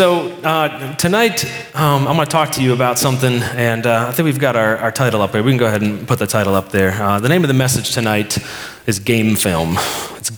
So, uh, tonight, um, I'm going to talk to you about something, and uh, I think we've got our, our title up there. We can go ahead and put the title up there. Uh, the name of the message tonight is Game Film.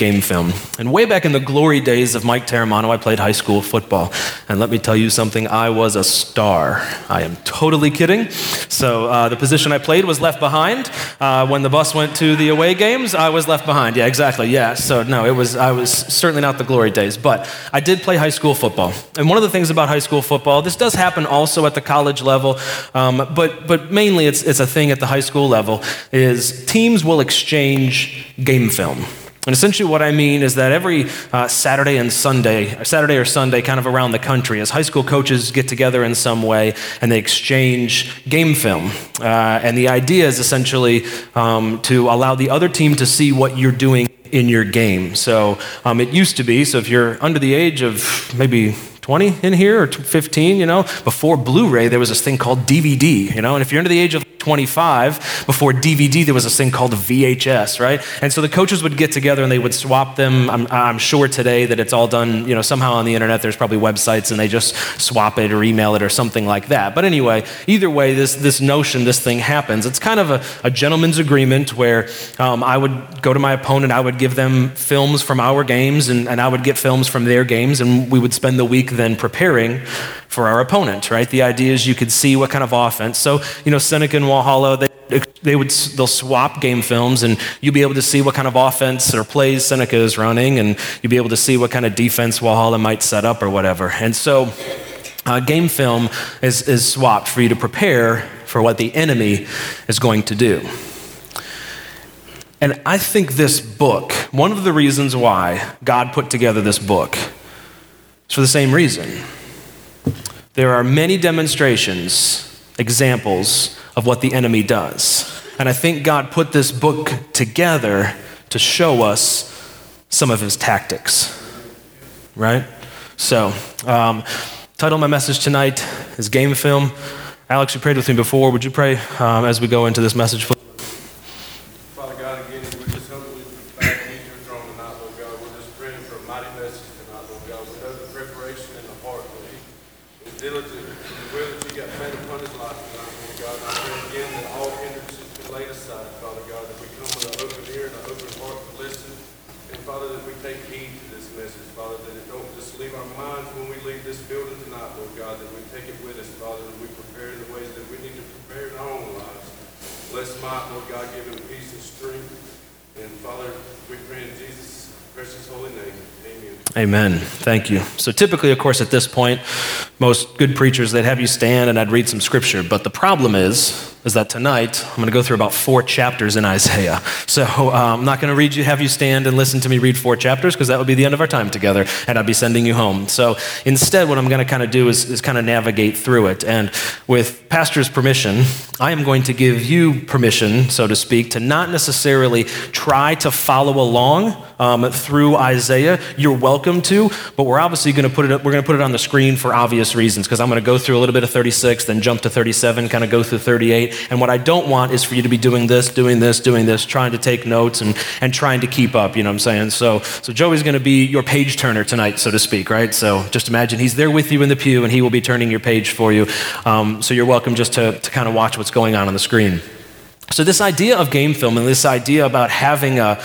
Game film. And way back in the glory days of Mike Terramano, I played high school football. And let me tell you something, I was a star. I am totally kidding. So, uh, the position I played was left behind. Uh, when the bus went to the away games, I was left behind. Yeah, exactly. Yeah. So, no, it was, I was certainly not the glory days. But I did play high school football. And one of the things about high school football, this does happen also at the college level, um, but, but mainly it's, it's a thing at the high school level, is teams will exchange game film. And essentially, what I mean is that every uh, Saturday and Sunday, Saturday or Sunday, kind of around the country, as high school coaches get together in some way and they exchange game film. Uh, and the idea is essentially um, to allow the other team to see what you're doing in your game. So um, it used to be, so if you're under the age of maybe 20 in here or 15, you know, before Blu ray, there was this thing called DVD, you know, and if you're under the age of 25, before DVD, there was this thing called VHS, right? And so the coaches would get together and they would swap them. I'm, I'm, sure today that it's all done, you know, somehow on the internet. There's probably websites and they just swap it or email it or something like that. But anyway, either way, this, this notion, this thing happens. It's kind of a, a gentleman's agreement where um, I would go to my opponent, I would give them films from our games, and, and I would get films from their games, and we would spend the week then preparing for our opponent, right? The idea is you could see what kind of offense. So, you know, Seneca and Walhalla, they, they would, they'll swap game films and you'll be able to see what kind of offense or plays Seneca is running and you'll be able to see what kind of defense Walhalla might set up or whatever. And so, uh, game film is, is swapped for you to prepare for what the enemy is going to do. And I think this book, one of the reasons why God put together this book, is for the same reason. There are many demonstrations, examples of what the enemy does. And I think God put this book together to show us some of his tactics, right? So, um, title of my message tonight is Game Film. Alex, you prayed with me before. Would you pray um, as we go into this message, please? Amen. Thank you. So, typically, of course, at this point, most good preachers, they'd have you stand and I'd read some scripture. But the problem is, is that tonight I'm going to go through about four chapters in Isaiah. So uh, I'm not going to read you, have you stand and listen to me read four chapters because that would be the end of our time together, and I'd be sending you home. So instead, what I'm going to kind of do is, is kind of navigate through it. And with pastor's permission, I am going to give you permission, so to speak, to not necessarily try to follow along um, through Isaiah. You're welcome to, but we're obviously going to put it. We're going to put it on the screen for obvious reasons because I'm going to go through a little bit of 36, then jump to 37, kind of go through 38 and what I don't want is for you to be doing this, doing this, doing this, trying to take notes and, and trying to keep up, you know what I'm saying? So, so Joey's going to be your page turner tonight, so to speak, right? So just imagine he's there with you in the pew and he will be turning your page for you. Um, so you're welcome just to, to kind of watch what's going on on the screen. So, this idea of game film and this idea about having a,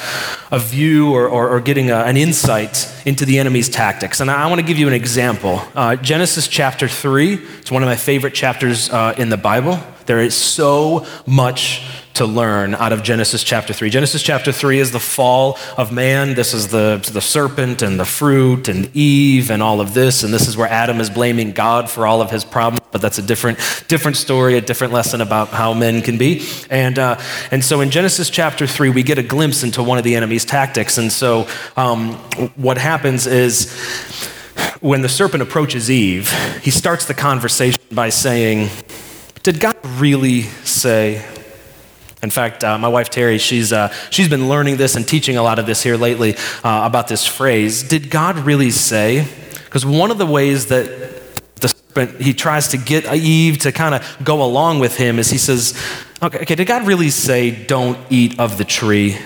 a view or, or, or getting a, an insight into the enemy's tactics. And I, I want to give you an example. Uh, Genesis chapter 3, it's one of my favorite chapters uh, in the Bible. There is so much to learn out of Genesis chapter 3. Genesis chapter 3 is the fall of man. This is the, the serpent and the fruit and Eve and all of this. And this is where Adam is blaming God for all of his problems. But that's a different, different story, a different lesson about how men can be. And, uh, and so in Genesis chapter 3, we get a glimpse into one of the enemy's tactics. And so um, what happens is when the serpent approaches Eve, he starts the conversation by saying, did God really say? In fact, uh, my wife Terry, she's, uh, she's been learning this and teaching a lot of this here lately uh, about this phrase. Did God really say? Because one of the ways that the serpent, he tries to get Eve to kind of go along with him is he says, okay, okay, did God really say, don't eat of the tree?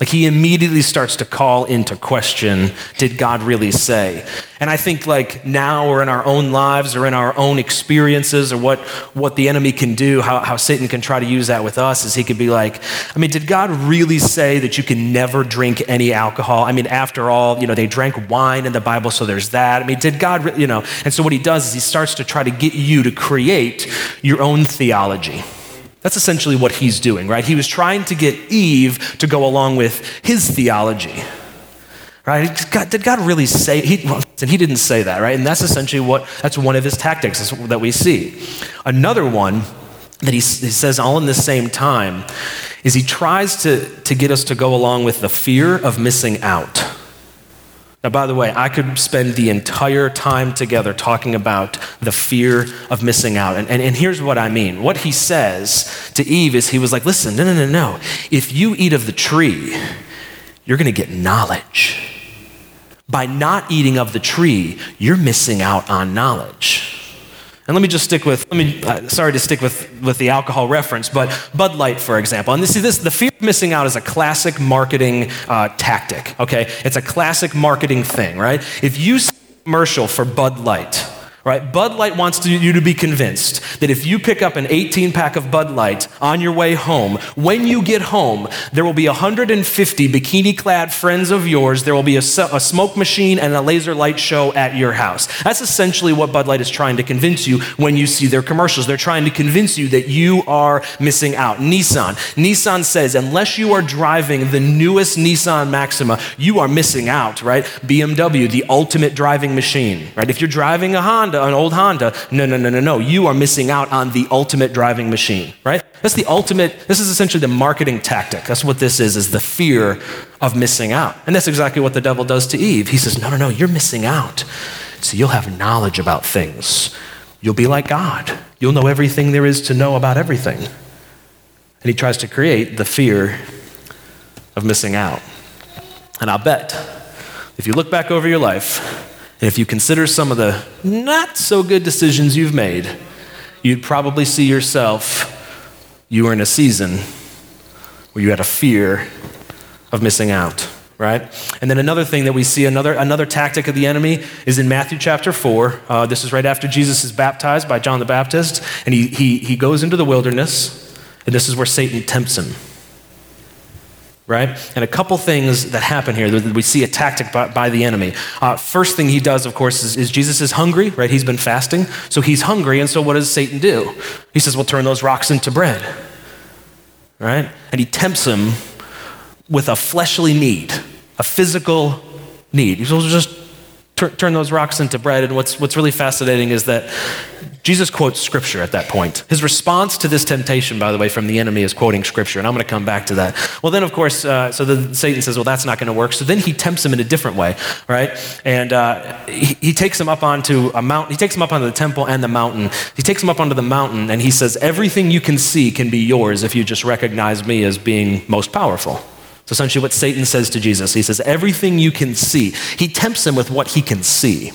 Like he immediately starts to call into question, did God really say? And I think like now or in our own lives or in our own experiences or what, what the enemy can do, how, how Satan can try to use that with us is he could be like, I mean, did God really say that you can never drink any alcohol? I mean, after all, you know, they drank wine in the Bible, so there's that. I mean, did God, you know, and so what he does is he starts to try to get you to create your own theology. That's essentially what he's doing, right? He was trying to get Eve to go along with his theology. Right? God, did God really say he well, he didn't say that, right? And that's essentially what that's one of his tactics that we see. Another one that he, he says all in the same time is he tries to, to get us to go along with the fear of missing out. Now, by the way, I could spend the entire time together talking about the fear of missing out. And, and, and, here's what I mean. What he says to Eve is he was like, listen, no, no, no, no. If you eat of the tree, you're going to get knowledge. By not eating of the tree, you're missing out on knowledge. And let me just stick with, let me, uh, sorry to stick with, with the alcohol reference, but Bud Light, for example. And this, see, this, the fear of missing out is a classic marketing uh, tactic, okay? It's a classic marketing thing, right? If you see a commercial for Bud Light, right? Bud Light wants to, you to be convinced that if you pick up an 18 pack of Bud Light on your way home, when you get home, there will be 150 bikini clad friends of yours. There will be a, a smoke machine and a laser light show at your house. That's essentially what Bud Light is trying to convince you when you see their commercials. They're trying to convince you that you are missing out. Nissan. Nissan says, unless you are driving the newest Nissan Maxima, you are missing out, right? BMW, the ultimate driving machine, right? If you're driving a Honda, Honda, an old Honda. No, no, no, no, no. You are missing out on the ultimate driving machine, right? That's the ultimate, this is essentially the marketing tactic. That's what this is, is the fear of missing out. And that's exactly what the devil does to Eve. He says, no, no, no, you're missing out. So you'll have knowledge about things. You'll be like God. You'll know everything there is to know about everything. And he tries to create the fear of missing out. And I'll bet if you look back over your life, and if you consider some of the not so good decisions you've made, you'd probably see yourself, you were in a season where you had a fear of missing out, right? And then another thing that we see, another, another tactic of the enemy is in Matthew chapter 4. Uh, this is right after Jesus is baptized by John the Baptist, and he, he, he goes into the wilderness, and this is where Satan tempts him right? And a couple things that happen here that we see a tactic by, by the enemy. Uh, first thing he does, of course, is, is, Jesus is hungry, right? He's been fasting, so he's hungry, and so what does Satan do? He says, "Well, turn those rocks into bread," right? And he tempts him with a fleshly need, a physical need. He's supposed just turn those rocks into bread. And what's, what's really fascinating is that Jesus quotes scripture at that point. His response to this temptation, by the way, from the enemy is quoting scripture, and I'm going to come back to that. Well, then, of course, uh, so then Satan says, well, that's not going to work. So then he tempts him in a different way, right? And uh, he, he, takes him up onto a mountain. He takes him up onto the temple and the mountain. He takes him up onto the mountain, and he says, everything you can see can be yours if you just recognize me as being most powerful. So essentially what Satan says to Jesus. He says, everything you can see. He tempts him with what he can see,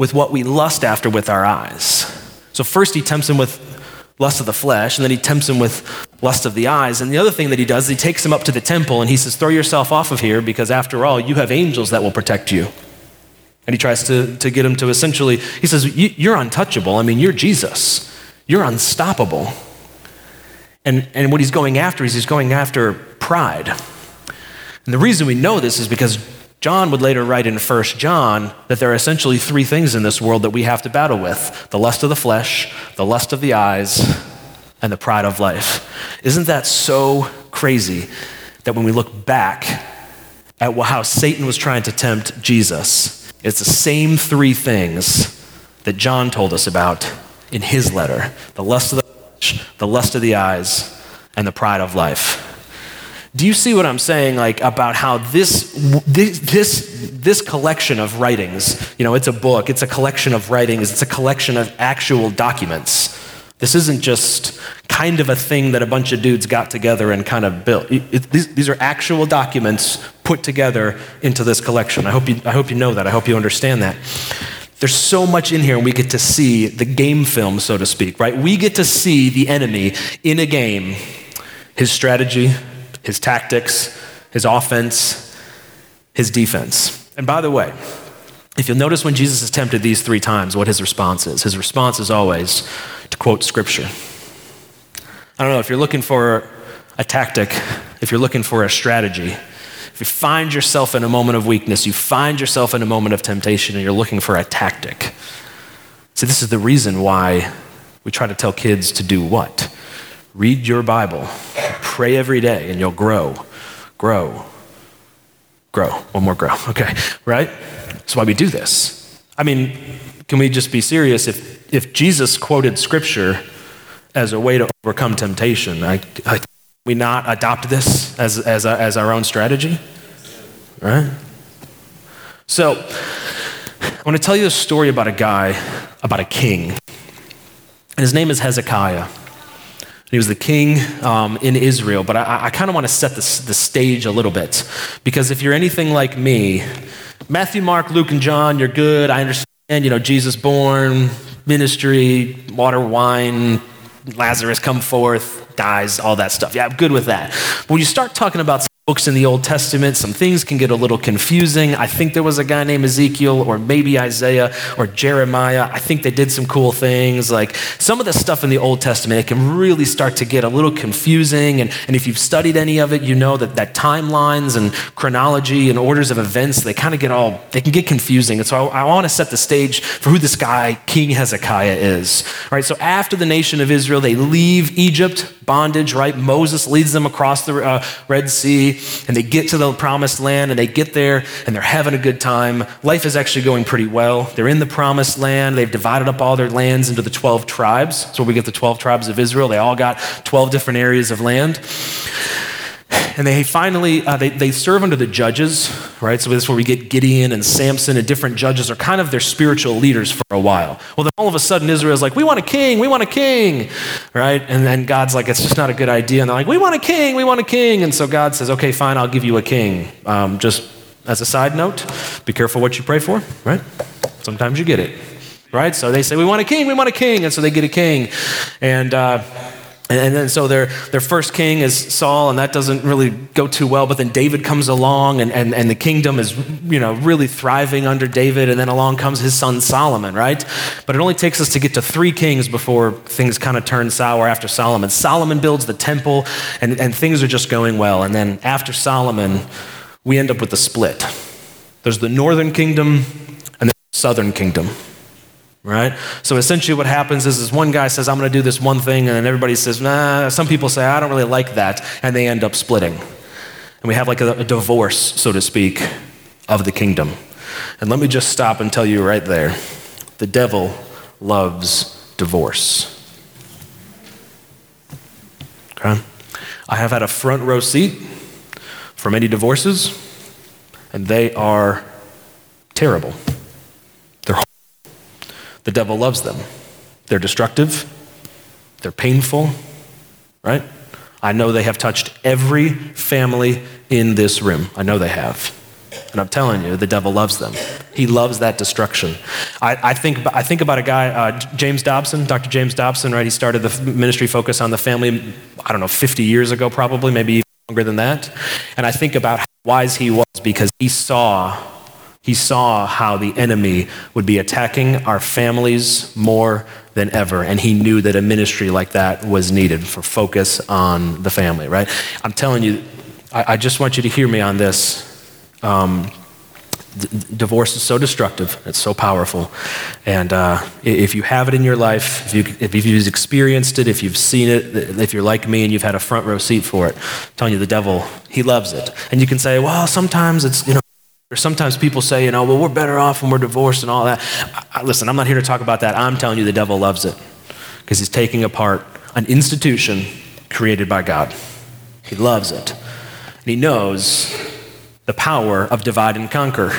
with what we lust after with our eyes. So first he tempts him with lust of the flesh, and then he tempts him with lust of the eyes. And the other thing that he does is he takes him up to the temple and he says, Throw yourself off of here because after all, you have angels that will protect you. And he tries to, to get him to essentially, he says, You're untouchable. I mean, you're Jesus. You're unstoppable. And, and what he's going after is he's going after pride. And the reason we know this is because John would later write in 1 John that there are essentially three things in this world that we have to battle with the lust of the flesh, the lust of the eyes, and the pride of life. Isn't that so crazy that when we look back at how Satan was trying to tempt Jesus, it's the same three things that John told us about in his letter the lust of the flesh, the lust of the eyes, and the pride of life. Do you see what I'm saying like about how this, this this collection of writings, you know, it's a book, it's a collection of writings, it's a collection of actual documents. This isn't just kind of a thing that a bunch of dudes got together and kind of built. It, it, these, these are actual documents put together into this collection. I hope you I hope you know that. I hope you understand that. There's so much in here, and we get to see the game film, so to speak, right? We get to see the enemy in a game, his strategy, his tactics, his offense, his defense. And by the way, if you'll notice when Jesus is tempted these three times, what his response is. His response is always to quote scripture. I don't know if you're looking for a tactic, if you're looking for a strategy, if you find yourself in a moment of weakness, you find yourself in a moment of temptation, and you're looking for a tactic. See, this is the reason why we try to tell kids to do what? Read your Bible, pray every day, and you'll grow, grow, grow. One more grow, okay, right? That's why we do this. I mean, can we just be serious? If, if Jesus quoted scripture as a way to overcome temptation, I, I, we not adopt this as, as, a, as our own strategy? Right? So, I want to tell you a story about a guy, about a king. And his name is Hezekiah. He was the king um, in Israel, but I, I kind of want to set the, the stage a little bit. Because if you're anything like me, Matthew, Mark, Luke, and John, you're good. I understand, you know, Jesus born, ministry, water, wine, Lazarus come forth, dies, all that stuff. Yeah, I'm good with that. But when you start talking about books in the Old Testament, some things can get a little confusing. I think there was a guy named Ezekiel, or maybe Isaiah, or Jeremiah. I think they did some cool things. Like some of the stuff in the Old Testament, it can really start to get a little confusing. And, and if you've studied any of it, you know that, that timelines and chronology and orders of events, they kind of get all, they can get confusing. And so I, I want to set the stage for who this guy, King Hezekiah, is. All right, so after the nation of Israel, they leave Egypt, bondage, right? Moses leads them across the uh, Red Sea and they get to the promised land and they get there and they're having a good time. Life is actually going pretty well. They're in the promised land. They've divided up all their lands into the 12 tribes. So we get the 12 tribes of Israel. They all got 12 different areas of land. And they finally, uh, they, they serve under the judges, right? So this is where we get Gideon and Samson and different judges are kind of their spiritual leaders for a while. Well, then all of a sudden Israel's like, we want a king, we want a king, right? And then God's like, it's just not a good idea. And they're like, we want a king, we want a king. And so God says, okay, fine, I'll give you a king. Um, just as a side note, be careful what you pray for, right? Sometimes you get it, right? So they say, we want a king, we want a king. And so they get a king. And, uh, and then so their, their first king is Saul, and that doesn't really go too well. But then David comes along, and, and, and the kingdom is you know, really thriving under David. And then along comes his son Solomon, right? But it only takes us to get to three kings before things kind of turn sour after Solomon. Solomon builds the temple, and, and things are just going well. And then after Solomon, we end up with the split. There's the northern kingdom and the southern kingdom right? So essentially, what happens is, is one guy says, I'm going to do this one thing, and then everybody says, nah. Some people say, I don't really like that, and they end up splitting. And we have like a, a divorce, so to speak, of the kingdom. And let me just stop and tell you right there the devil loves divorce. Okay? I have had a front row seat for many divorces, and they are terrible. The devil loves them. They're destructive, they're painful, right? I know they have touched every family in this room. I know they have. And I'm telling you, the devil loves them. He loves that destruction. I, I think, I think about a guy, uh, James Dobson, Dr. James Dobson, right? He started the ministry focus on the family, I don't know, 50 years ago, probably, maybe even longer than that. And I think about how wise he was because he saw he saw how the enemy would be attacking our families more than ever, and he knew that a ministry like that was needed for focus on the family, right? I'm telling you, I, I just want you to hear me on this. Um, d- divorce is so destructive, it's so powerful. And uh, if you have it in your life, if, you, if you've experienced it, if you've seen it, if you're like me and you've had a front row seat for it, I'm telling you, the devil, he loves it. And you can say, well, sometimes it's, you know, or sometimes people say, you know, well, we're better off when we're divorced and all that. I, listen, I'm not here to talk about that. I'm telling you the devil loves it because he's taking apart an institution created by God. He loves it. And he knows the power of divide and conquer,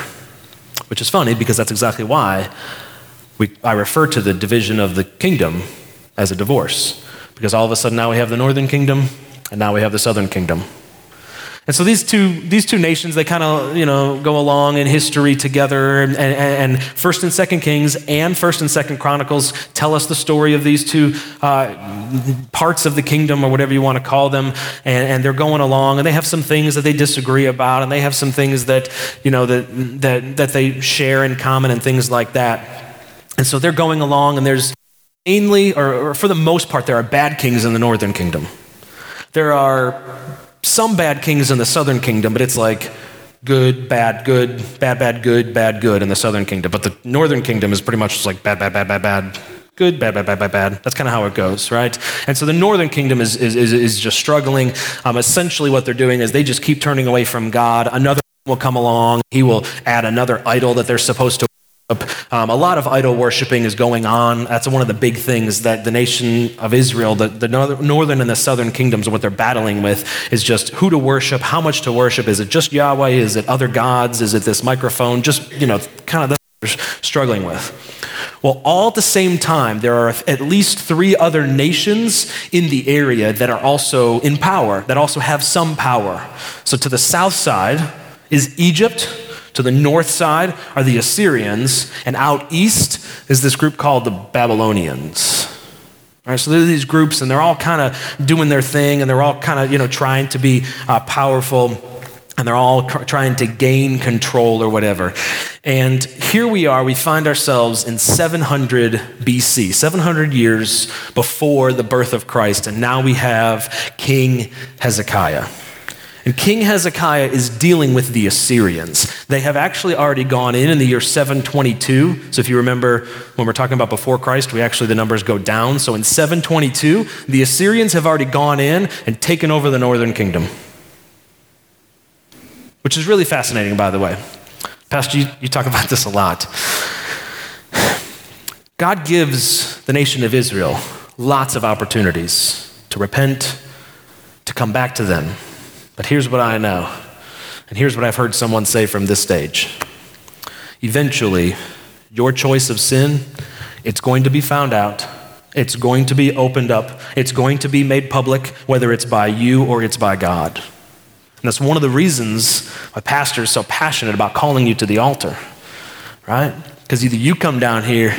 which is funny because that's exactly why we, I refer to the division of the kingdom as a divorce. Because all of a sudden now we have the northern kingdom and now we have the southern kingdom. And so these two, these two nations, they kind of, you know, go along in history together. And, and, and, First and Second Kings and First and Second Chronicles tell us the story of these two uh, parts of the kingdom, or whatever you want to call them. And, and, they're going along, and they have some things that they disagree about, and they have some things that, you know, that, that, that they share in common, and things like that. And so they're going along, and there's mainly, or, or for the most part, there are bad kings in the northern kingdom. There are some bad kings in the southern kingdom, but it's like good, bad, good, bad, bad, good, bad, good in the southern kingdom. But the northern kingdom is pretty much just like bad, bad, bad, bad, bad, good, bad, bad, bad, bad, bad. That's kind of how it goes, right? And so the northern kingdom is, is, is, is just struggling. Um, essentially, what they're doing is they just keep turning away from God. Another will come along. He will add another idol that they're supposed to um, a lot of idol worshiping is going on. That's one of the big things that the nation of Israel, the, the northern and the southern kingdoms, what they're battling with is just who to worship, how much to worship. Is it just Yahweh? Is it other gods? Is it this microphone? Just, you know, kind of the struggling with. Well, all at the same time, there are at least three other nations in the area that are also in power, that also have some power. So to the south side is Egypt to the north side are the Assyrians, and out east is this group called the Babylonians. All right, so there are these groups, and they're all kind of doing their thing, and they're all kind of you know trying to be uh, powerful, and they're all tr- trying to gain control or whatever. And here we are. We find ourselves in 700 BC, 700 years before the birth of Christ, and now we have King Hezekiah. And King Hezekiah is dealing with the Assyrians. They have actually already gone in in the year 722. So if you remember when we're talking about before Christ, we actually, the numbers go down. So in 722, the Assyrians have already gone in and taken over the northern kingdom. Which is really fascinating, by the way. Pastor, you, you talk about this a lot. God gives the nation of Israel lots of opportunities to repent, to come back to them. But here's what I know, and here's what I've heard someone say from this stage. Eventually, your choice of sin, it's going to be found out. It's going to be opened up. It's going to be made public, whether it's by you or it's by God. And that's one of the reasons my pastor is so passionate about calling you to the altar, right? Because either you come down here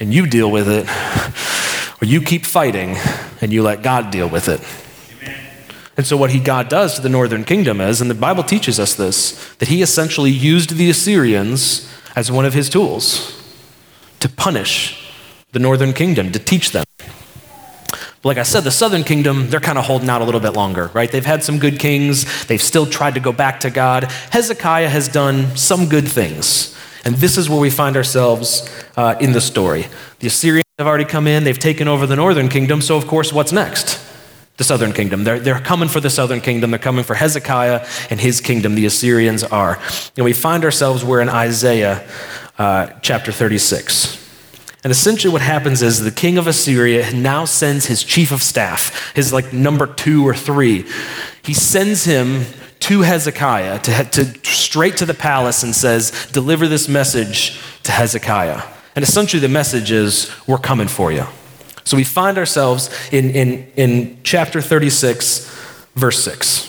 and you deal with it, or you keep fighting and you let God deal with it. And so, what he, God does to the northern kingdom is, and the Bible teaches us this, that he essentially used the Assyrians as one of his tools to punish the northern kingdom, to teach them. But like I said, the southern kingdom, they're kind of holding out a little bit longer, right? They've had some good kings, they've still tried to go back to God. Hezekiah has done some good things. And this is where we find ourselves uh, in the story. The Assyrians have already come in, they've taken over the northern kingdom, so of course, what's next? The southern kingdom. They're, they're coming for the southern kingdom. They're coming for Hezekiah and his kingdom. The Assyrians are. And we find ourselves, we're in Isaiah uh, chapter 36. And essentially, what happens is the king of Assyria now sends his chief of staff, his like number two or three. He sends him to Hezekiah to, to straight to the palace and says, "Deliver this message to Hezekiah." And essentially, the message is, "We're coming for you." So we find ourselves in, in, in chapter 36, verse 6.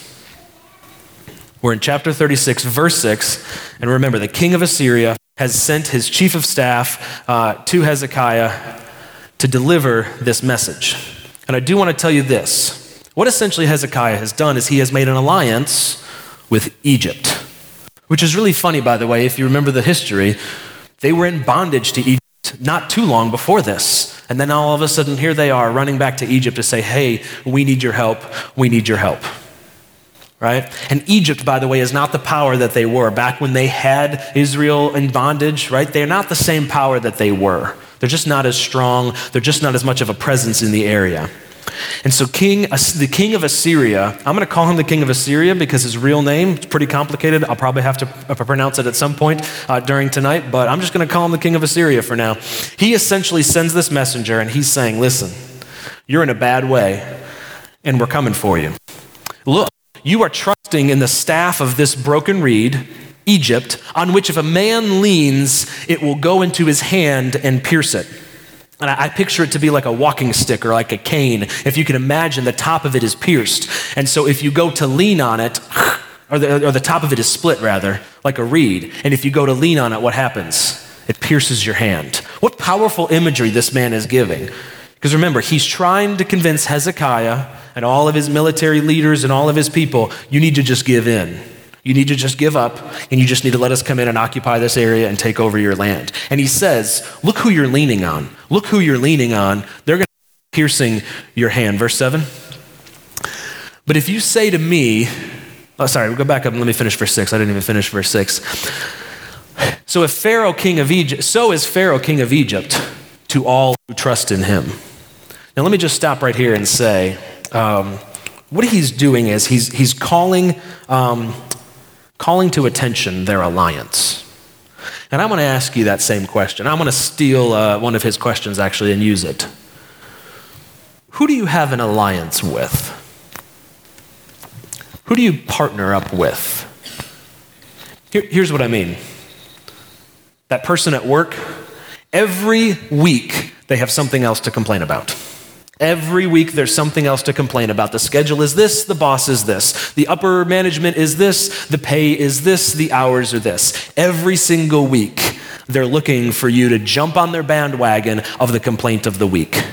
We're in chapter 36, verse 6. And remember, the king of Assyria has sent his chief of staff uh, to Hezekiah to deliver this message. And I do want to tell you this. What essentially Hezekiah has done is he has made an alliance with Egypt, which is really funny, by the way, if you remember the history. They were in bondage to Egypt not too long before this. And then all of a sudden, here they are running back to Egypt to say, hey, we need your help. We need your help. Right? And Egypt, by the way, is not the power that they were. Back when they had Israel in bondage, right? They're not the same power that they were. They're just not as strong. They're just not as much of a presence in the area. And so, king, the king of Assyria, I'm going to call him the king of Assyria because his real name is pretty complicated. I'll probably have to uh, pronounce it at some point uh, during tonight, but I'm just going to call him the king of Assyria for now. He essentially sends this messenger and he's saying, Listen, you're in a bad way, and we're coming for you. Look, you are trusting in the staff of this broken reed. Egypt, on which if a man leans, it will go into his hand and pierce it. And I, picture it to be like a walking stick or like a cane. If you can imagine, the top of it is pierced. And so if you go to lean on it, or the, or the top of it is split rather, like a reed. And if you go to lean on it, what happens? It pierces your hand. What powerful imagery this man is giving. Because remember, he's trying to convince Hezekiah and all of his military leaders and all of his people, you need to just give in. You need to just give up, and you just need to let us come in and occupy this area and take over your land. And he says, Look who you're leaning on. Look who you're leaning on. They're going to be piercing your hand. Verse 7. But if you say to me, oh, sorry, we'll go back up and let me finish verse 6. I didn't even finish verse 6. So if Pharaoh, king of Egypt, so is Pharaoh, king of Egypt, to all who trust in him. Now, let me just stop right here and say, um, what he's doing is he's, he's calling um, calling to attention their alliance. And I want to ask you that same question. I want to steal uh, one of his questions actually and use it. Who do you have an alliance with? Who do you partner up with? Here, here's what I mean that person at work, every week they have something else to complain about. Every week there's something else to complain about. The schedule is this, the boss is this, the upper management is this, the pay is this, the hours are this. Every single week they're looking for you to jump on their bandwagon of the complaint of the week.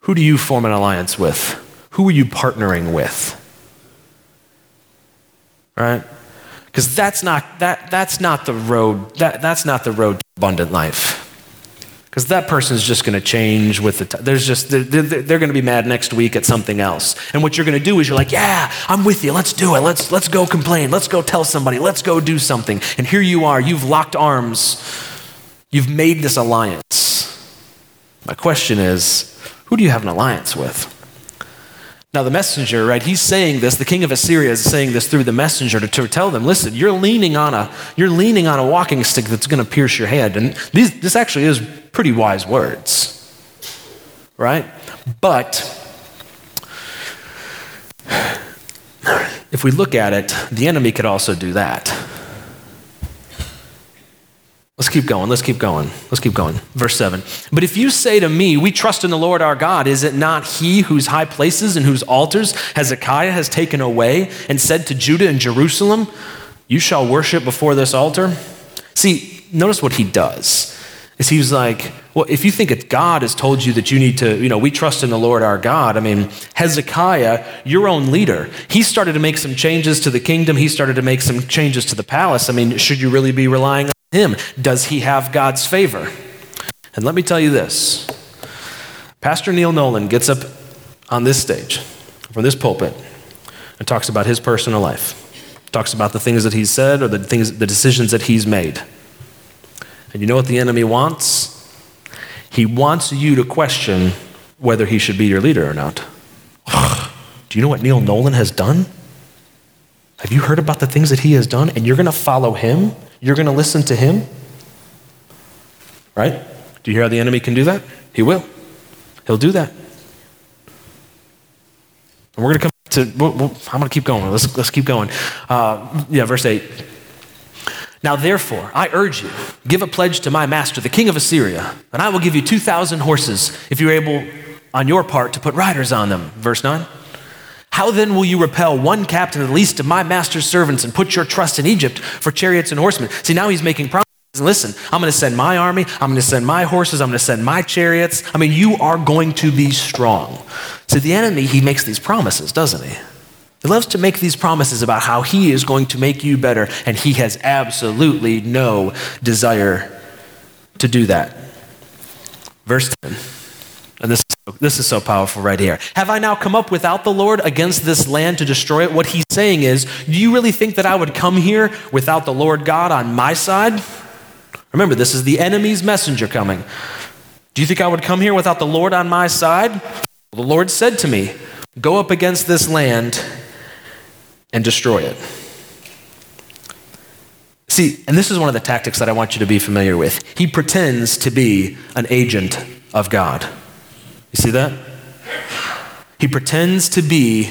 Who do you form an alliance with? Who are you partnering with? Right? Because that's not, that, that's not the road, that, that's not the road to abundant life because that person is just going to change with the time. There's just they're, they're, they're, going to be mad next week at something else. And what you're going to do is you're like, yeah, I'm with you. Let's do it. Let's let's go complain. Let's go tell somebody. Let's go do something. And here you are. You've locked arms. You've made this alliance. My question is, who do you have an alliance with? Now, the messenger, right, he's saying this, the king of Assyria is saying this through the messenger to, to tell them, listen, you're leaning on a, you're leaning on a walking stick that's going to pierce your head. And these, this actually is pretty wise words, right? But if we look at it, the enemy could also do that. Let's keep going. Let's keep going. Let's keep going. Verse 7. But if you say to me, We trust in the Lord our God, is it not he whose high places and whose altars Hezekiah has taken away and said to Judah and Jerusalem, You shall worship before this altar? See, notice what he does. Is was like, well, if you think God has told you that you need to, you know, we trust in the Lord our God. I mean, Hezekiah, your own leader, he started to make some changes to the kingdom. He started to make some changes to the palace. I mean, should you really be relying on him? Does he have God's favor? And let me tell you this Pastor Neil Nolan gets up on this stage, from this pulpit, and talks about his personal life, talks about the things that he's said or the, things, the decisions that he's made. And you know what the enemy wants? He wants you to question whether he should be your leader or not. Do you know what Neil Nolan has done? Have you heard about the things that he has done? And you're going to follow him? You're going to listen to him? Right? Do you hear how the enemy can do that? He will. He'll do that. And we're going to come to, we'll, we'll, I'm going to keep going. Let's, let's keep going. Uh, yeah, verse 8. Now, therefore, I urge you, give a pledge to my master, the king of Assyria, and I will give you 2,000 horses if you're able on your part to put riders on them. Verse 9. How then will you repel one captain at least of my master's servants and put your trust in Egypt for chariots and horsemen? See, now he's making promises. Listen, I'm going to send my army. I'm going to send my horses. I'm going to send my chariots. I mean, you are going to be strong. See, the enemy, he makes these promises, doesn't he? He loves to make these promises about how he is going to make you better, and he has absolutely no desire to do that. Verse 10. And this, this is so powerful right here. Have I now come up without the Lord against this land to destroy it? What he's saying is, do you really think that I would come here without the Lord God on my side? Remember, this is the enemy's messenger coming. Do you think I would come here without the Lord on my side? The Lord said to me, Go up against this land and destroy it. See, and this is one of the tactics that I want you to be familiar with. He pretends to be an agent of God. You see that? He pretends to be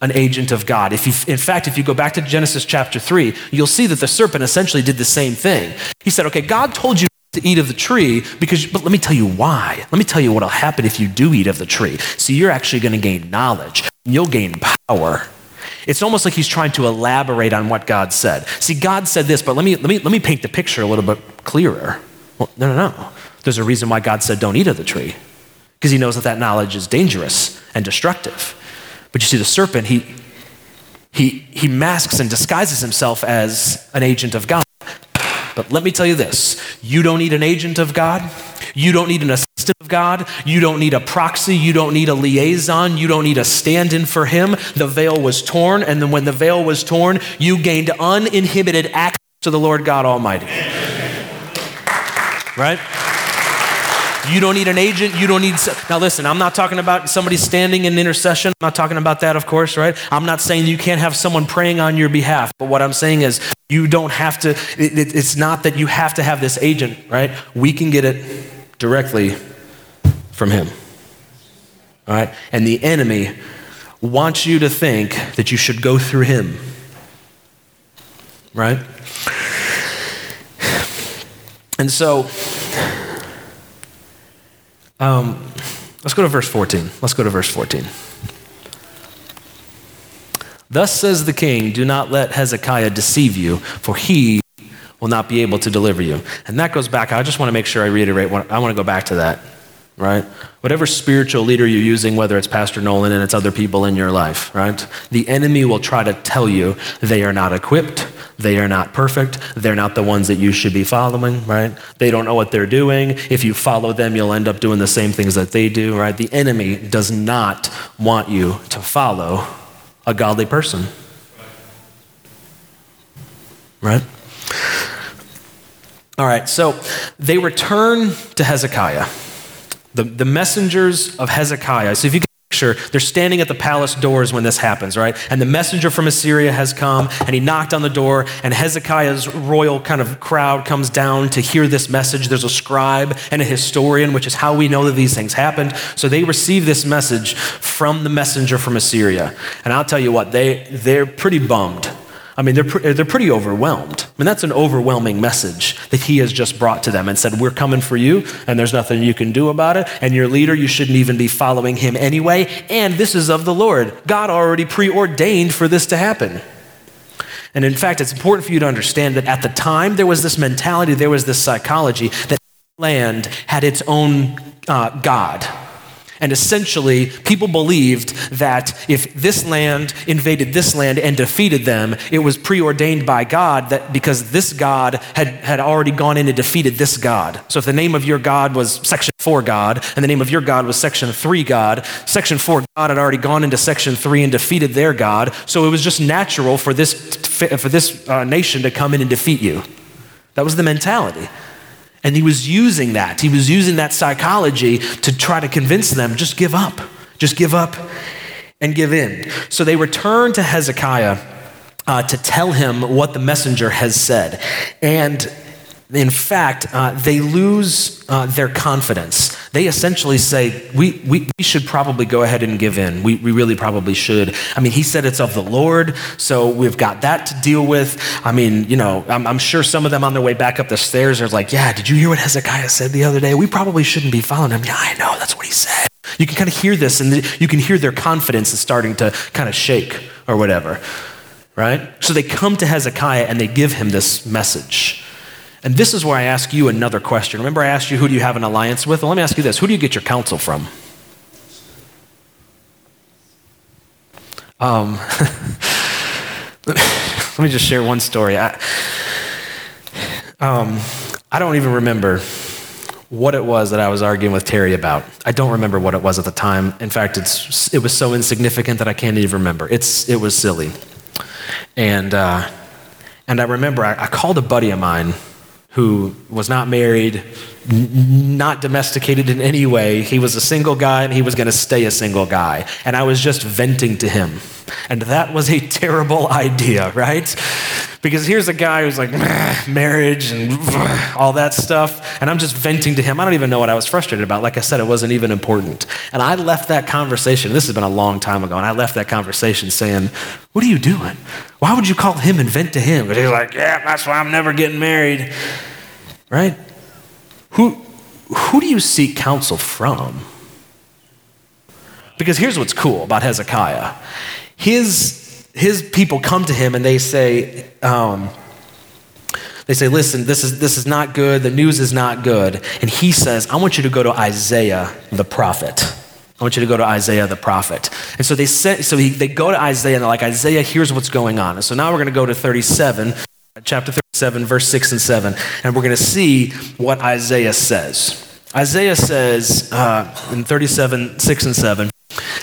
an agent of God. If you, in fact, if you go back to Genesis chapter 3, you'll see that the serpent essentially did the same thing. He said, Okay, God told you to eat of the tree because, but let me tell you why. Let me tell you what will happen if you do eat of the tree. See, you're actually going to gain knowledge, you'll gain power. It's almost like he's trying to elaborate on what God said. See, God said this, but let me, let me, let me paint the picture a little bit clearer. Well, no, no, no. There's a reason why God said, don't eat of the tree, because he knows that that knowledge is dangerous and destructive. But you see, the serpent, he, he, he masks and disguises himself as an agent of God. But let me tell you this you don't need an agent of God. You don't need an of God. You don't need a proxy. You don't need a liaison. You don't need a stand in for him. The veil was torn, and then when the veil was torn, you gained uninhibited access to the Lord God Almighty. Right? You don't need an agent. You don't need. Now, listen, I'm not talking about somebody standing in intercession. I'm not talking about that, of course, right? I'm not saying you can't have someone praying on your behalf. But what I'm saying is you don't have to, it, it, it's not that you have to have this agent, right? We can get it directly from him. All right? And the enemy wants you to think that you should go through him. Right? And so, um, let's go to verse 14. Let's go to verse 14. Thus says the king, Do not let Hezekiah deceive you, for he will not be able to deliver you. And that goes back, I just want to make sure I reiterate, what, I want to go back to that, right? Whatever spiritual leader you're using, whether it's Pastor Nolan and it's other people in your life, right? The enemy will try to tell you they are not equipped, they are not perfect, they're not the ones that you should be following, right? They don't know what they're doing. If you follow them, you'll end up doing the same things that they do, right? The enemy does not want you to follow a godly person. Right? All right, so they return to Hezekiah. The, the messengers of Hezekiah. So if you can picture, they're standing at the palace doors when this happens, right? And the messenger from Assyria has come and he knocked on the door, and Hezekiah's royal kind of crowd comes down to hear this message. There's a scribe and a historian, which is how we know that these things happened. So they receive this message from the messenger from Assyria. And I'll tell you what, they, they're pretty bummed I mean, they're, they're pretty overwhelmed. I mean, that's an overwhelming message that he has just brought to them and said, We're coming for you, and there's nothing you can do about it. And your leader, you shouldn't even be following him anyway. And this is of the Lord. God already preordained for this to happen. And in fact, it's important for you to understand that at the time, there was this mentality, there was this psychology that land had its own uh, God. And essentially, people believed that if this land invaded this land and defeated them, it was preordained by God that because this God had, had already gone in and defeated this God. So if the name of your God was section four God, and the name of your God was section three God, section four God had already gone into section three and defeated their God. So it was just natural for this, for this uh, nation to come in and defeat you. That was the mentality. And he was using that. He was using that psychology to try to convince them just give up, just give up and give in. So they return to Hezekiah uh, to tell him what the messenger has said. And in fact, uh, they lose uh, their confidence. They essentially say, we, we, we, should probably go ahead and give in. We, we really probably should. I mean, he said it's of the Lord, so we've got that to deal with. I mean, you know, I'm, I'm sure some of them on their way back up the stairs are like, yeah, did you hear what Hezekiah said the other day? We probably shouldn't be following him. Yeah, I know, that's what he said. You can kind of hear this, and you can hear their confidence is starting to kind of shake or whatever, right? So they come to Hezekiah and they give him this message. And this is where I ask you another question. Remember, I asked you, who do you have an alliance with? Well, let me ask you this who do you get your counsel from? Um, let me just share one story. I, um, I don't even remember what it was that I was arguing with Terry about. I don't remember what it was at the time. In fact, it's, it was so insignificant that I can't even remember. It's, it was silly. And, uh, and I remember I, I called a buddy of mine who was not married, not domesticated in any way. He was a single guy and he was going to stay a single guy. And I was just venting to him. And that was a terrible idea, right? Because here's a guy who's like, marriage and all that stuff. And I'm just venting to him. I don't even know what I was frustrated about. Like I said, it wasn't even important. And I left that conversation, this has been a long time ago, and I left that conversation saying, What are you doing? Why would you call him and vent to him? Because he's like, Yeah, that's why I'm never getting married. Right? Who, who do you seek counsel from? Because here's what's cool about Hezekiah his his people come to him and they say, um, they say, listen, this is, this is not good. The news is not good. And he says, I want you to go to Isaiah the prophet. I want you to go to Isaiah the prophet. And so they sent, so he, they go to Isaiah and they're like, Isaiah, here's what's going on. And so now we're going to go to 37, chapter 37, verse 6 and 7, and we're going to see what Isaiah says. Isaiah says uh, in 37, 6 and 7,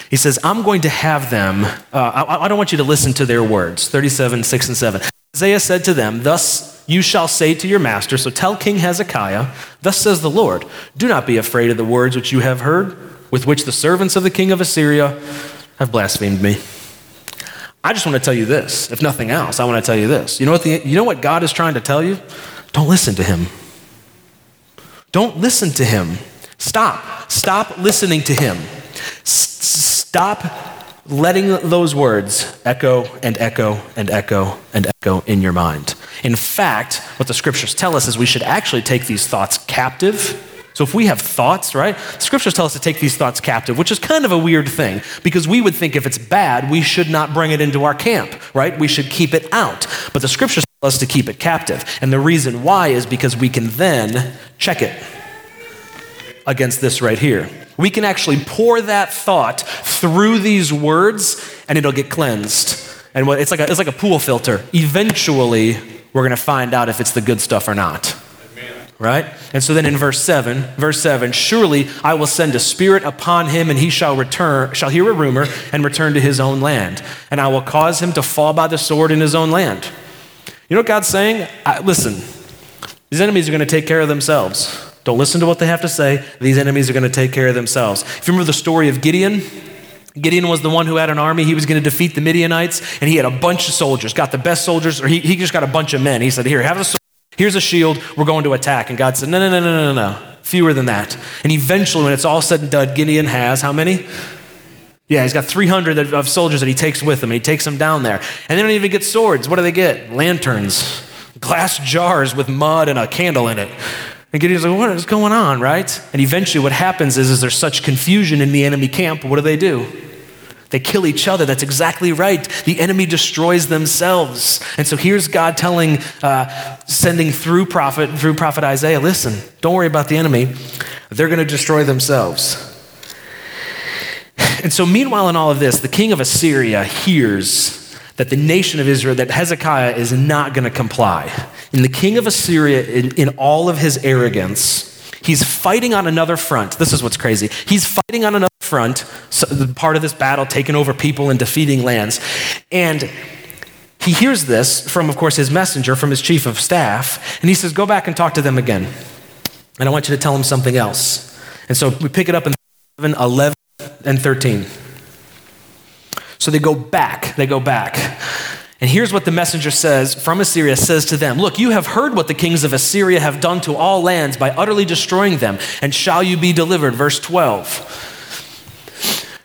he says, I'm going to have them, uh, I, I don't want you to listen to their words. 37, 6 and 7. Isaiah said to them, Thus you shall say to your master, so tell King Hezekiah, Thus says the Lord, do not be afraid of the words which you have heard, with which the servants of the king of Assyria have blasphemed me. I just want to tell you this, if nothing else, I want to tell you this. You know what, the, you know what God is trying to tell you? Don't listen to him. Don't listen to him. Stop. Stop listening to him. S- stop letting those words echo and echo and echo and echo in your mind. In fact, what the scriptures tell us is we should actually take these thoughts captive. So if we have thoughts, right? The scriptures tell us to take these thoughts captive, which is kind of a weird thing because we would think if it's bad, we should not bring it into our camp, right? We should keep it out. But the scriptures tell us to keep it captive. And the reason why is because we can then check it against this right here. We can actually pour that thought through these words and it'll get cleansed. And it's like a, it's like a pool filter. Eventually, we're going to find out if it's the good stuff or not. Right? And so then in verse 7, verse 7, surely I will send a spirit upon him and he shall return, shall hear a rumor and return to his own land. And I will cause him to fall by the sword in his own land. You know what God's saying? I, listen, these enemies are going to take care of themselves. Don't listen to what they have to say. These enemies are going to take care of themselves. If you remember the story of Gideon, Gideon was the one who had an army. He was going to defeat the Midianites, and he had a bunch of soldiers, got the best soldiers, or he, he just got a bunch of men. He said, Here, have a sword. Here's a shield. We're going to attack. And God said, No, no, no, no, no, no. Fewer than that. And eventually, when it's all said and done, Gideon has how many? Yeah, he's got 300 of soldiers that he takes with him. And he takes them down there. And they don't even get swords. What do they get? Lanterns, glass jars with mud and a candle in it. And Gideon's like, what is going on, right? And eventually what happens is, is there's such confusion in the enemy camp. What do they do? They kill each other. That's exactly right. The enemy destroys themselves. And so here's God telling, uh, sending through prophet, through prophet Isaiah, listen, don't worry about the enemy. They're going to destroy themselves. And so meanwhile in all of this, the king of Assyria hears that the nation of Israel, that Hezekiah is not going to comply. And the king of Assyria, in, in all of his arrogance, He's fighting on another front. This is what's crazy. He's fighting on another front, so part of this battle, taking over people and defeating lands. And he hears this from, of course, his messenger, from his chief of staff, and he says, Go back and talk to them again. And I want you to tell them something else. And so we pick it up in 11 and 13. So they go back, they go back. And here's what the messenger says from Assyria says to them Look, you have heard what the kings of Assyria have done to all lands by utterly destroying them, and shall you be delivered? Verse 12.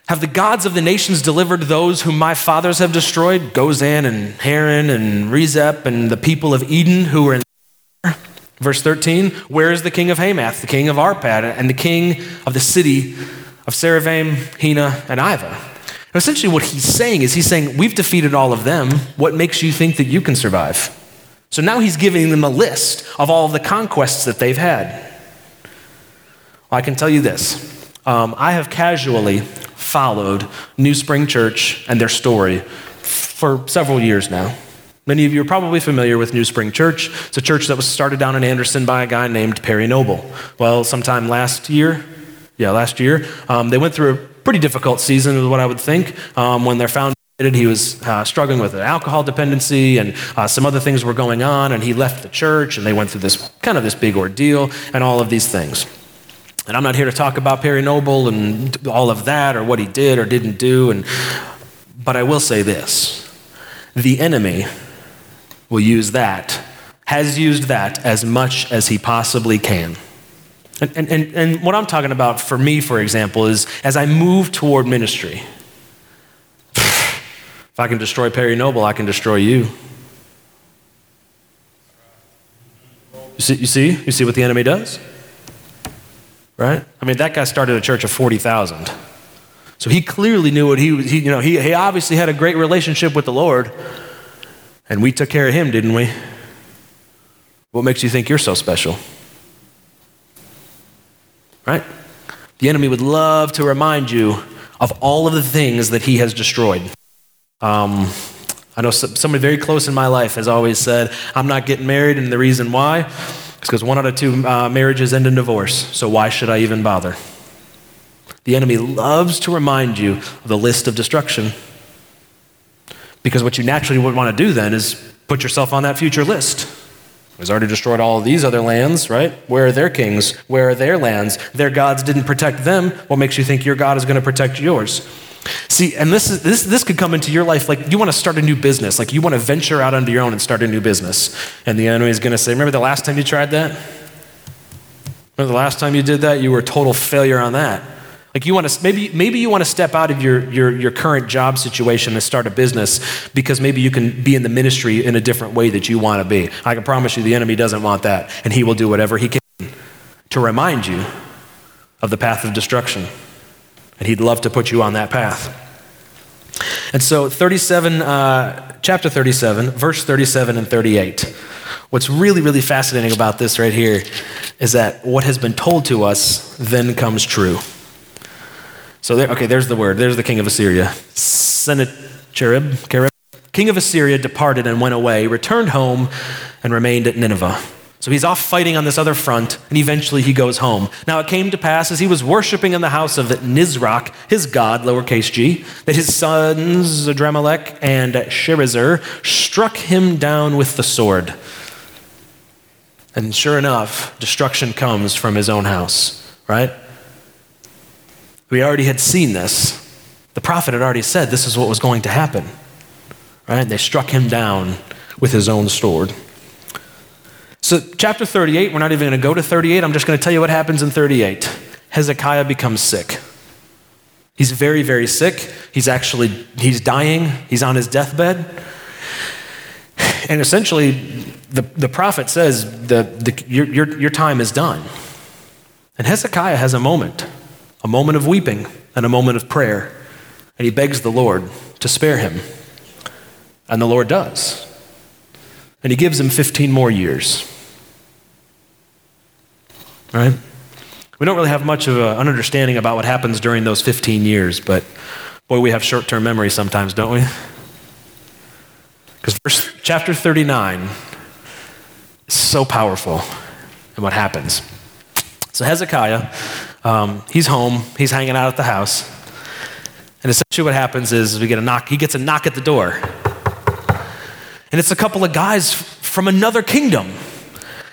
Have the gods of the nations delivered those whom my fathers have destroyed? Gozan and Haran and Rezeph and the people of Eden who were in. Verse 13. Where is the king of Hamath, the king of Arpad, and the king of the city of Sepharvaim, Hena, and Ivah? Essentially, what he's saying is he's saying, We've defeated all of them. What makes you think that you can survive? So now he's giving them a list of all of the conquests that they've had. Well, I can tell you this um, I have casually followed New Spring Church and their story for several years now. Many of you are probably familiar with New Spring Church. It's a church that was started down in Anderson by a guy named Perry Noble. Well, sometime last year, yeah, last year, um, they went through a pretty difficult season, is what I would think, um, when their founder. He was uh, struggling with an alcohol dependency, and uh, some other things were going on. And he left the church, and they went through this kind of this big ordeal, and all of these things. And I'm not here to talk about Perry Noble and all of that, or what he did or didn't do. And but I will say this: the enemy will use that, has used that as much as he possibly can. And, and, and, what I'm talking about for me, for example, is as I move toward ministry, if I can destroy Perry Noble, I can destroy you. You see, you see, you see what the enemy does? Right? I mean, that guy started a church of 40,000. So he clearly knew what he was, he, you know, he, he obviously had a great relationship with the Lord. And we took care of him, didn't we? What makes you think you're so special? Right? The enemy would love to remind you of all of the things that he has destroyed. Um, I know somebody very close in my life has always said, I'm not getting married, and the reason why is because one out of two uh, marriages end in divorce, so why should I even bother? The enemy loves to remind you of the list of destruction. Because what you naturally would want to do then is put yourself on that future list. He's already destroyed all of these other lands, right? Where are their kings? Where are their lands? Their gods didn't protect them. What makes you think your God is going to protect yours? See, and this, is, this, this could come into your life like you want to start a new business, like you want to venture out onto your own and start a new business. And the enemy is going to say, Remember the last time you tried that? Remember the last time you did that? You were a total failure on that. Like you want to maybe maybe you want to step out of your, your your current job situation and start a business because maybe you can be in the ministry in a different way that you want to be. I can promise you the enemy doesn't want that, and he will do whatever he can to remind you of the path of destruction. And he'd love to put you on that path. And so 37, uh, chapter 37, verse 37 and 38. What's really, really fascinating about this right here is that what has been told to us then comes true. So there, okay, there's the word. There's the king of Assyria. Sennacherib, king of Assyria departed and went away, returned home, and remained at Nineveh. So he's off fighting on this other front, and eventually he goes home. Now it came to pass as he was worshiping in the house of Nisroch, his god, lowercase g, that his sons Adrammelech and Sharezer struck him down with the sword. And sure enough, destruction comes from his own house, right? We already had seen this. The prophet had already said this is what was going to happen. Right? They struck him down with his own sword. So, chapter 38, we're not even going to go to 38. I'm just going to tell you what happens in 38. Hezekiah becomes sick. He's very, very sick. He's actually, he's dying. He's on his deathbed. And essentially, the, the prophet says the, the, your, your, your time is done. And Hezekiah has a moment a moment of weeping and a moment of prayer. And he begs the Lord to spare him. And the Lord does. And he gives him 15 more years. Right? We don't really have much of an understanding about what happens during those 15 years, but boy, we have short term memory sometimes, don't we? Because verse chapter 39 is so powerful in what happens. So Hezekiah um, he's home, he's hanging out at the house. And essentially, what happens is we get a knock, he gets a knock at the door. And it's a couple of guys from another kingdom.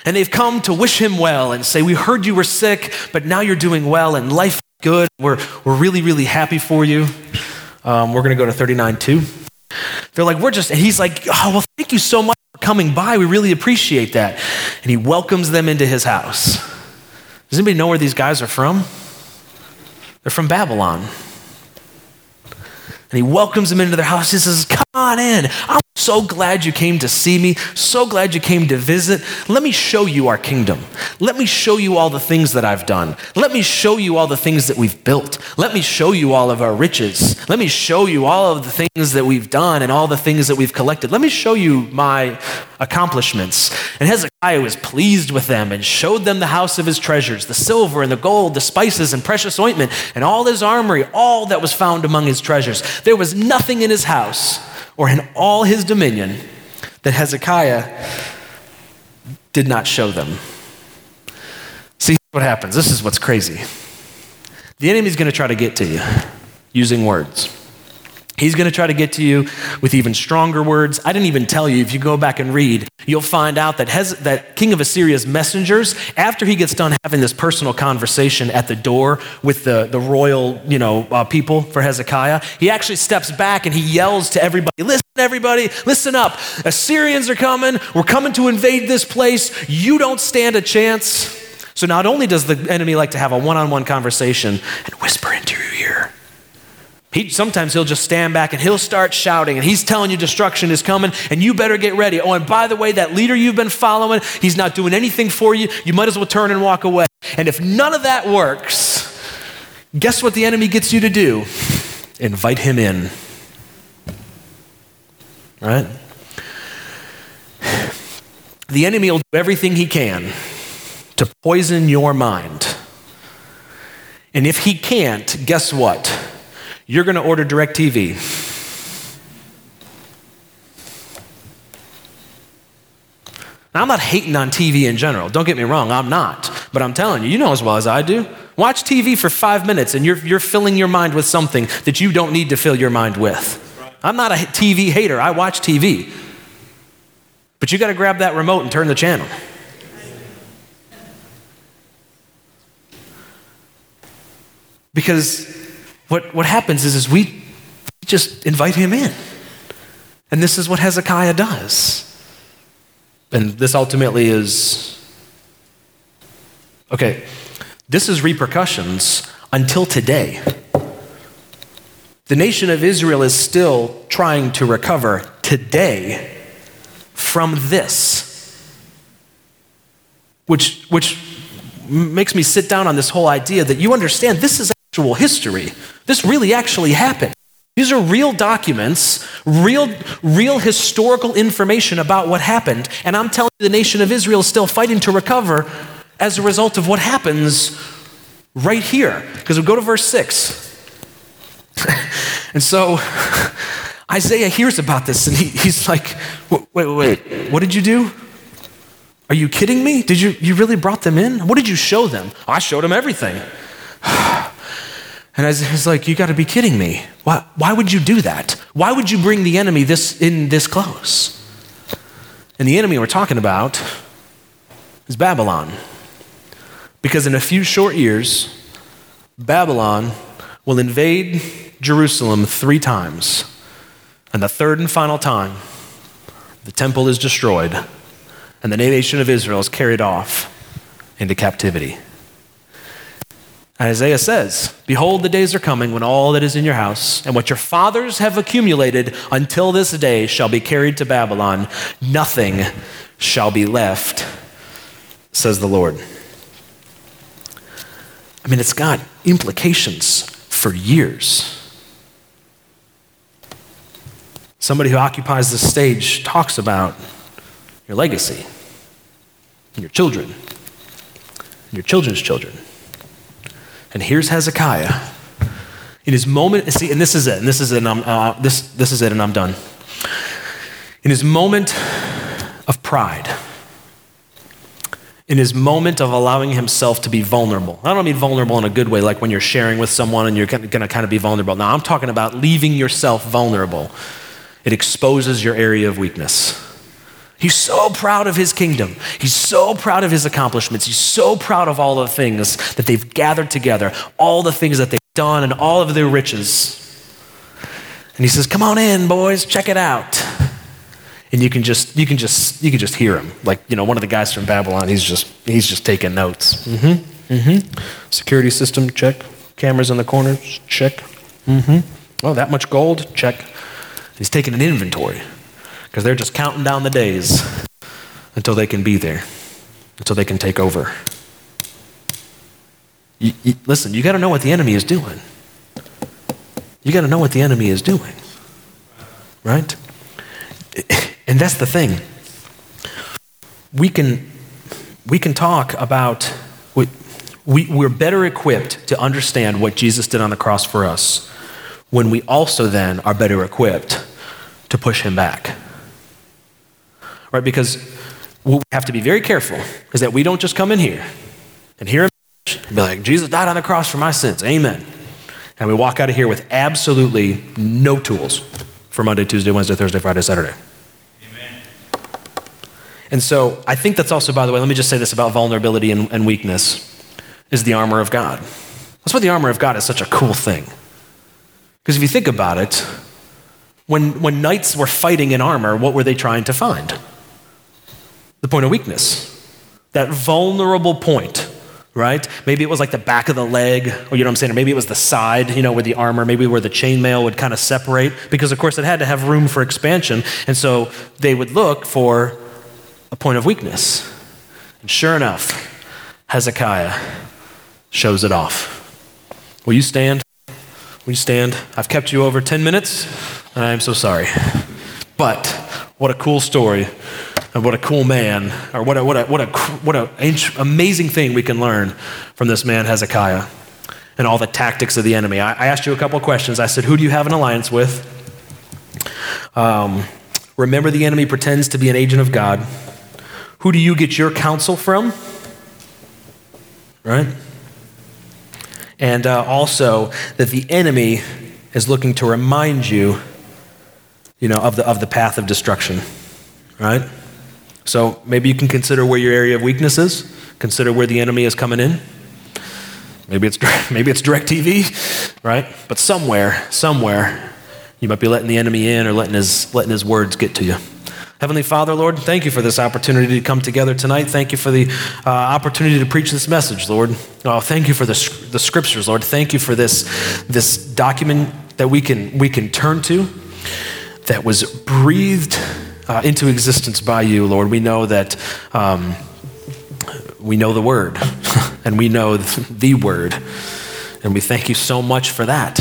And they've come to wish him well and say, We heard you were sick, but now you're doing well and life is good. We're, we're really, really happy for you. Um, we're going to go to 39 2. They're like, We're just, and he's like, Oh, well, thank you so much for coming by. We really appreciate that. And he welcomes them into his house. Does anybody know where these guys are from? They're from Babylon. And he welcomes them into their house. He says, Come on in. I'm so glad you came to see me. So glad you came to visit. Let me show you our kingdom. Let me show you all the things that I've done. Let me show you all the things that we've built. Let me show you all of our riches. Let me show you all of the things that we've done and all the things that we've collected. Let me show you my accomplishments. And Hezekiah was pleased with them and showed them the house of his treasures, the silver and the gold, the spices and precious ointment, and all his armory, all that was found among his treasures. There was nothing in his house or in all his dominion that Hezekiah did not show them. See what happens. This is what's crazy. The enemy's going to try to get to you using words. He's going to try to get to you with even stronger words. I didn't even tell you, if you go back and read, you'll find out that, Hez- that King of Assyria's messengers, after he gets done having this personal conversation at the door with the, the royal you know, uh, people for Hezekiah, he actually steps back and he yells to everybody Listen, everybody, listen up. Assyrians are coming. We're coming to invade this place. You don't stand a chance. So not only does the enemy like to have a one on one conversation and whisper into your ear, he, sometimes he'll just stand back and he'll start shouting and he's telling you destruction is coming and you better get ready. Oh, and by the way, that leader you've been following, he's not doing anything for you. You might as well turn and walk away. And if none of that works, guess what the enemy gets you to do? invite him in. Right? The enemy will do everything he can to poison your mind. And if he can't, guess what? You're going to order DirecTV. Now, I'm not hating on TV in general. Don't get me wrong, I'm not. But I'm telling you, you know as well as I do. Watch TV for five minutes and you're, you're filling your mind with something that you don't need to fill your mind with. I'm not a TV hater, I watch TV. But you got to grab that remote and turn the channel. Because what, what happens is, is we just invite him in. And this is what Hezekiah does. And this ultimately is okay, this is repercussions until today. The nation of Israel is still trying to recover today from this. Which, which makes me sit down on this whole idea that you understand this is actual history. This really actually happened. These are real documents, real, real historical information about what happened. And I'm telling you, the nation of Israel is still fighting to recover as a result of what happens right here. Because we go to verse 6. and so Isaiah hears about this and he, he's like, wait, wait, wait, what did you do? Are you kidding me? Did you, you really brought them in? What did you show them? I showed them everything. And I was like, you got to be kidding me. Why, why would you do that? Why would you bring the enemy this, in this close? And the enemy we're talking about is Babylon. Because in a few short years, Babylon will invade Jerusalem three times. And the third and final time, the temple is destroyed, and the nation of Israel is carried off into captivity. Isaiah says, Behold, the days are coming when all that is in your house and what your fathers have accumulated until this day shall be carried to Babylon. Nothing shall be left, says the Lord. I mean, it's got implications for years. Somebody who occupies the stage talks about your legacy, and your children, and your children's children. And here's Hezekiah. In his moment, see, and this is it, and this is it, and I'm, uh, this, this is it, and I'm done. In his moment of pride, in his moment of allowing himself to be vulnerable. I don't mean vulnerable in a good way, like when you're sharing with someone and you're going to kind of be vulnerable. Now, I'm talking about leaving yourself vulnerable. It exposes your area of weakness. He's so proud of his kingdom. He's so proud of his accomplishments. He's so proud of all the things that they've gathered together, all the things that they've done, and all of their riches. And he says, Come on in, boys, check it out. And you can just you can just you can just hear him. Like, you know, one of the guys from Babylon, he's just he's just taking notes. Mm-hmm. Mm-hmm. Security system, check. Cameras in the corners, check. Mm-hmm. Oh, that much gold? Check. He's taking an inventory because they're just counting down the days until they can be there, until they can take over. You, you, listen, you got to know what the enemy is doing. You got to know what the enemy is doing, right? And that's the thing. We can, we can talk about, we, we, we're better equipped to understand what Jesus did on the cross for us when we also then are better equipped to push him back right? Because we have to be very careful is that we don't just come in here and hear him and be like, Jesus died on the cross for my sins. Amen. And we walk out of here with absolutely no tools for Monday, Tuesday, Wednesday, Thursday, Friday, Saturday. Amen. And so I think that's also, by the way, let me just say this about vulnerability and, and weakness is the armor of God. That's why the armor of God is such a cool thing. Because if you think about it, when, when knights were fighting in armor, what were they trying to find? The point of weakness, that vulnerable point, right? Maybe it was like the back of the leg, or you know what I'm saying, or maybe it was the side, you know, where the armor, maybe where the chainmail would kind of separate, because of course it had to have room for expansion. And so they would look for a point of weakness. And sure enough, Hezekiah shows it off. Will you stand? Will you stand? I've kept you over 10 minutes, and I am so sorry. But what a cool story, and what a cool man, or what a, what a, what a, what a amazing thing we can learn from this man, Hezekiah, and all the tactics of the enemy. I, I asked you a couple questions. I said, Who do you have an alliance with? Um, remember, the enemy pretends to be an agent of God. Who do you get your counsel from? Right? And uh, also that the enemy is looking to remind you, you know, of the, of the path of destruction. Right? So maybe you can consider where your area of weakness is, consider where the enemy is coming in. Maybe it's, maybe it's DirecTV, right? But somewhere, somewhere, you might be letting the enemy in or letting his, letting his words get to you. Heavenly Father, Lord, thank you for this opportunity to come together tonight. Thank you for the uh, opportunity to preach this message, Lord. Oh, thank you for the, the scriptures, Lord. Thank you for this, this document that we can, we can turn to that was breathed uh, into existence by you, Lord. We know that um, we know the Word and we know the Word. And we thank you so much for that.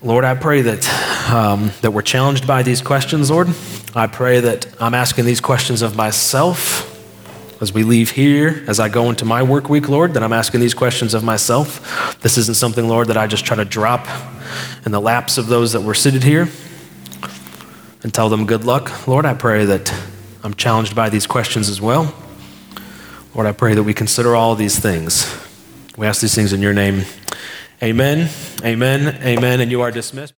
Lord, I pray that, um, that we're challenged by these questions, Lord. I pray that I'm asking these questions of myself as we leave here, as I go into my work week, Lord, that I'm asking these questions of myself. This isn't something, Lord, that I just try to drop in the laps of those that were seated here and tell them good luck. Lord, I pray that I'm challenged by these questions as well. Lord, I pray that we consider all these things. We ask these things in your name. Amen, amen, amen, and you are dismissed.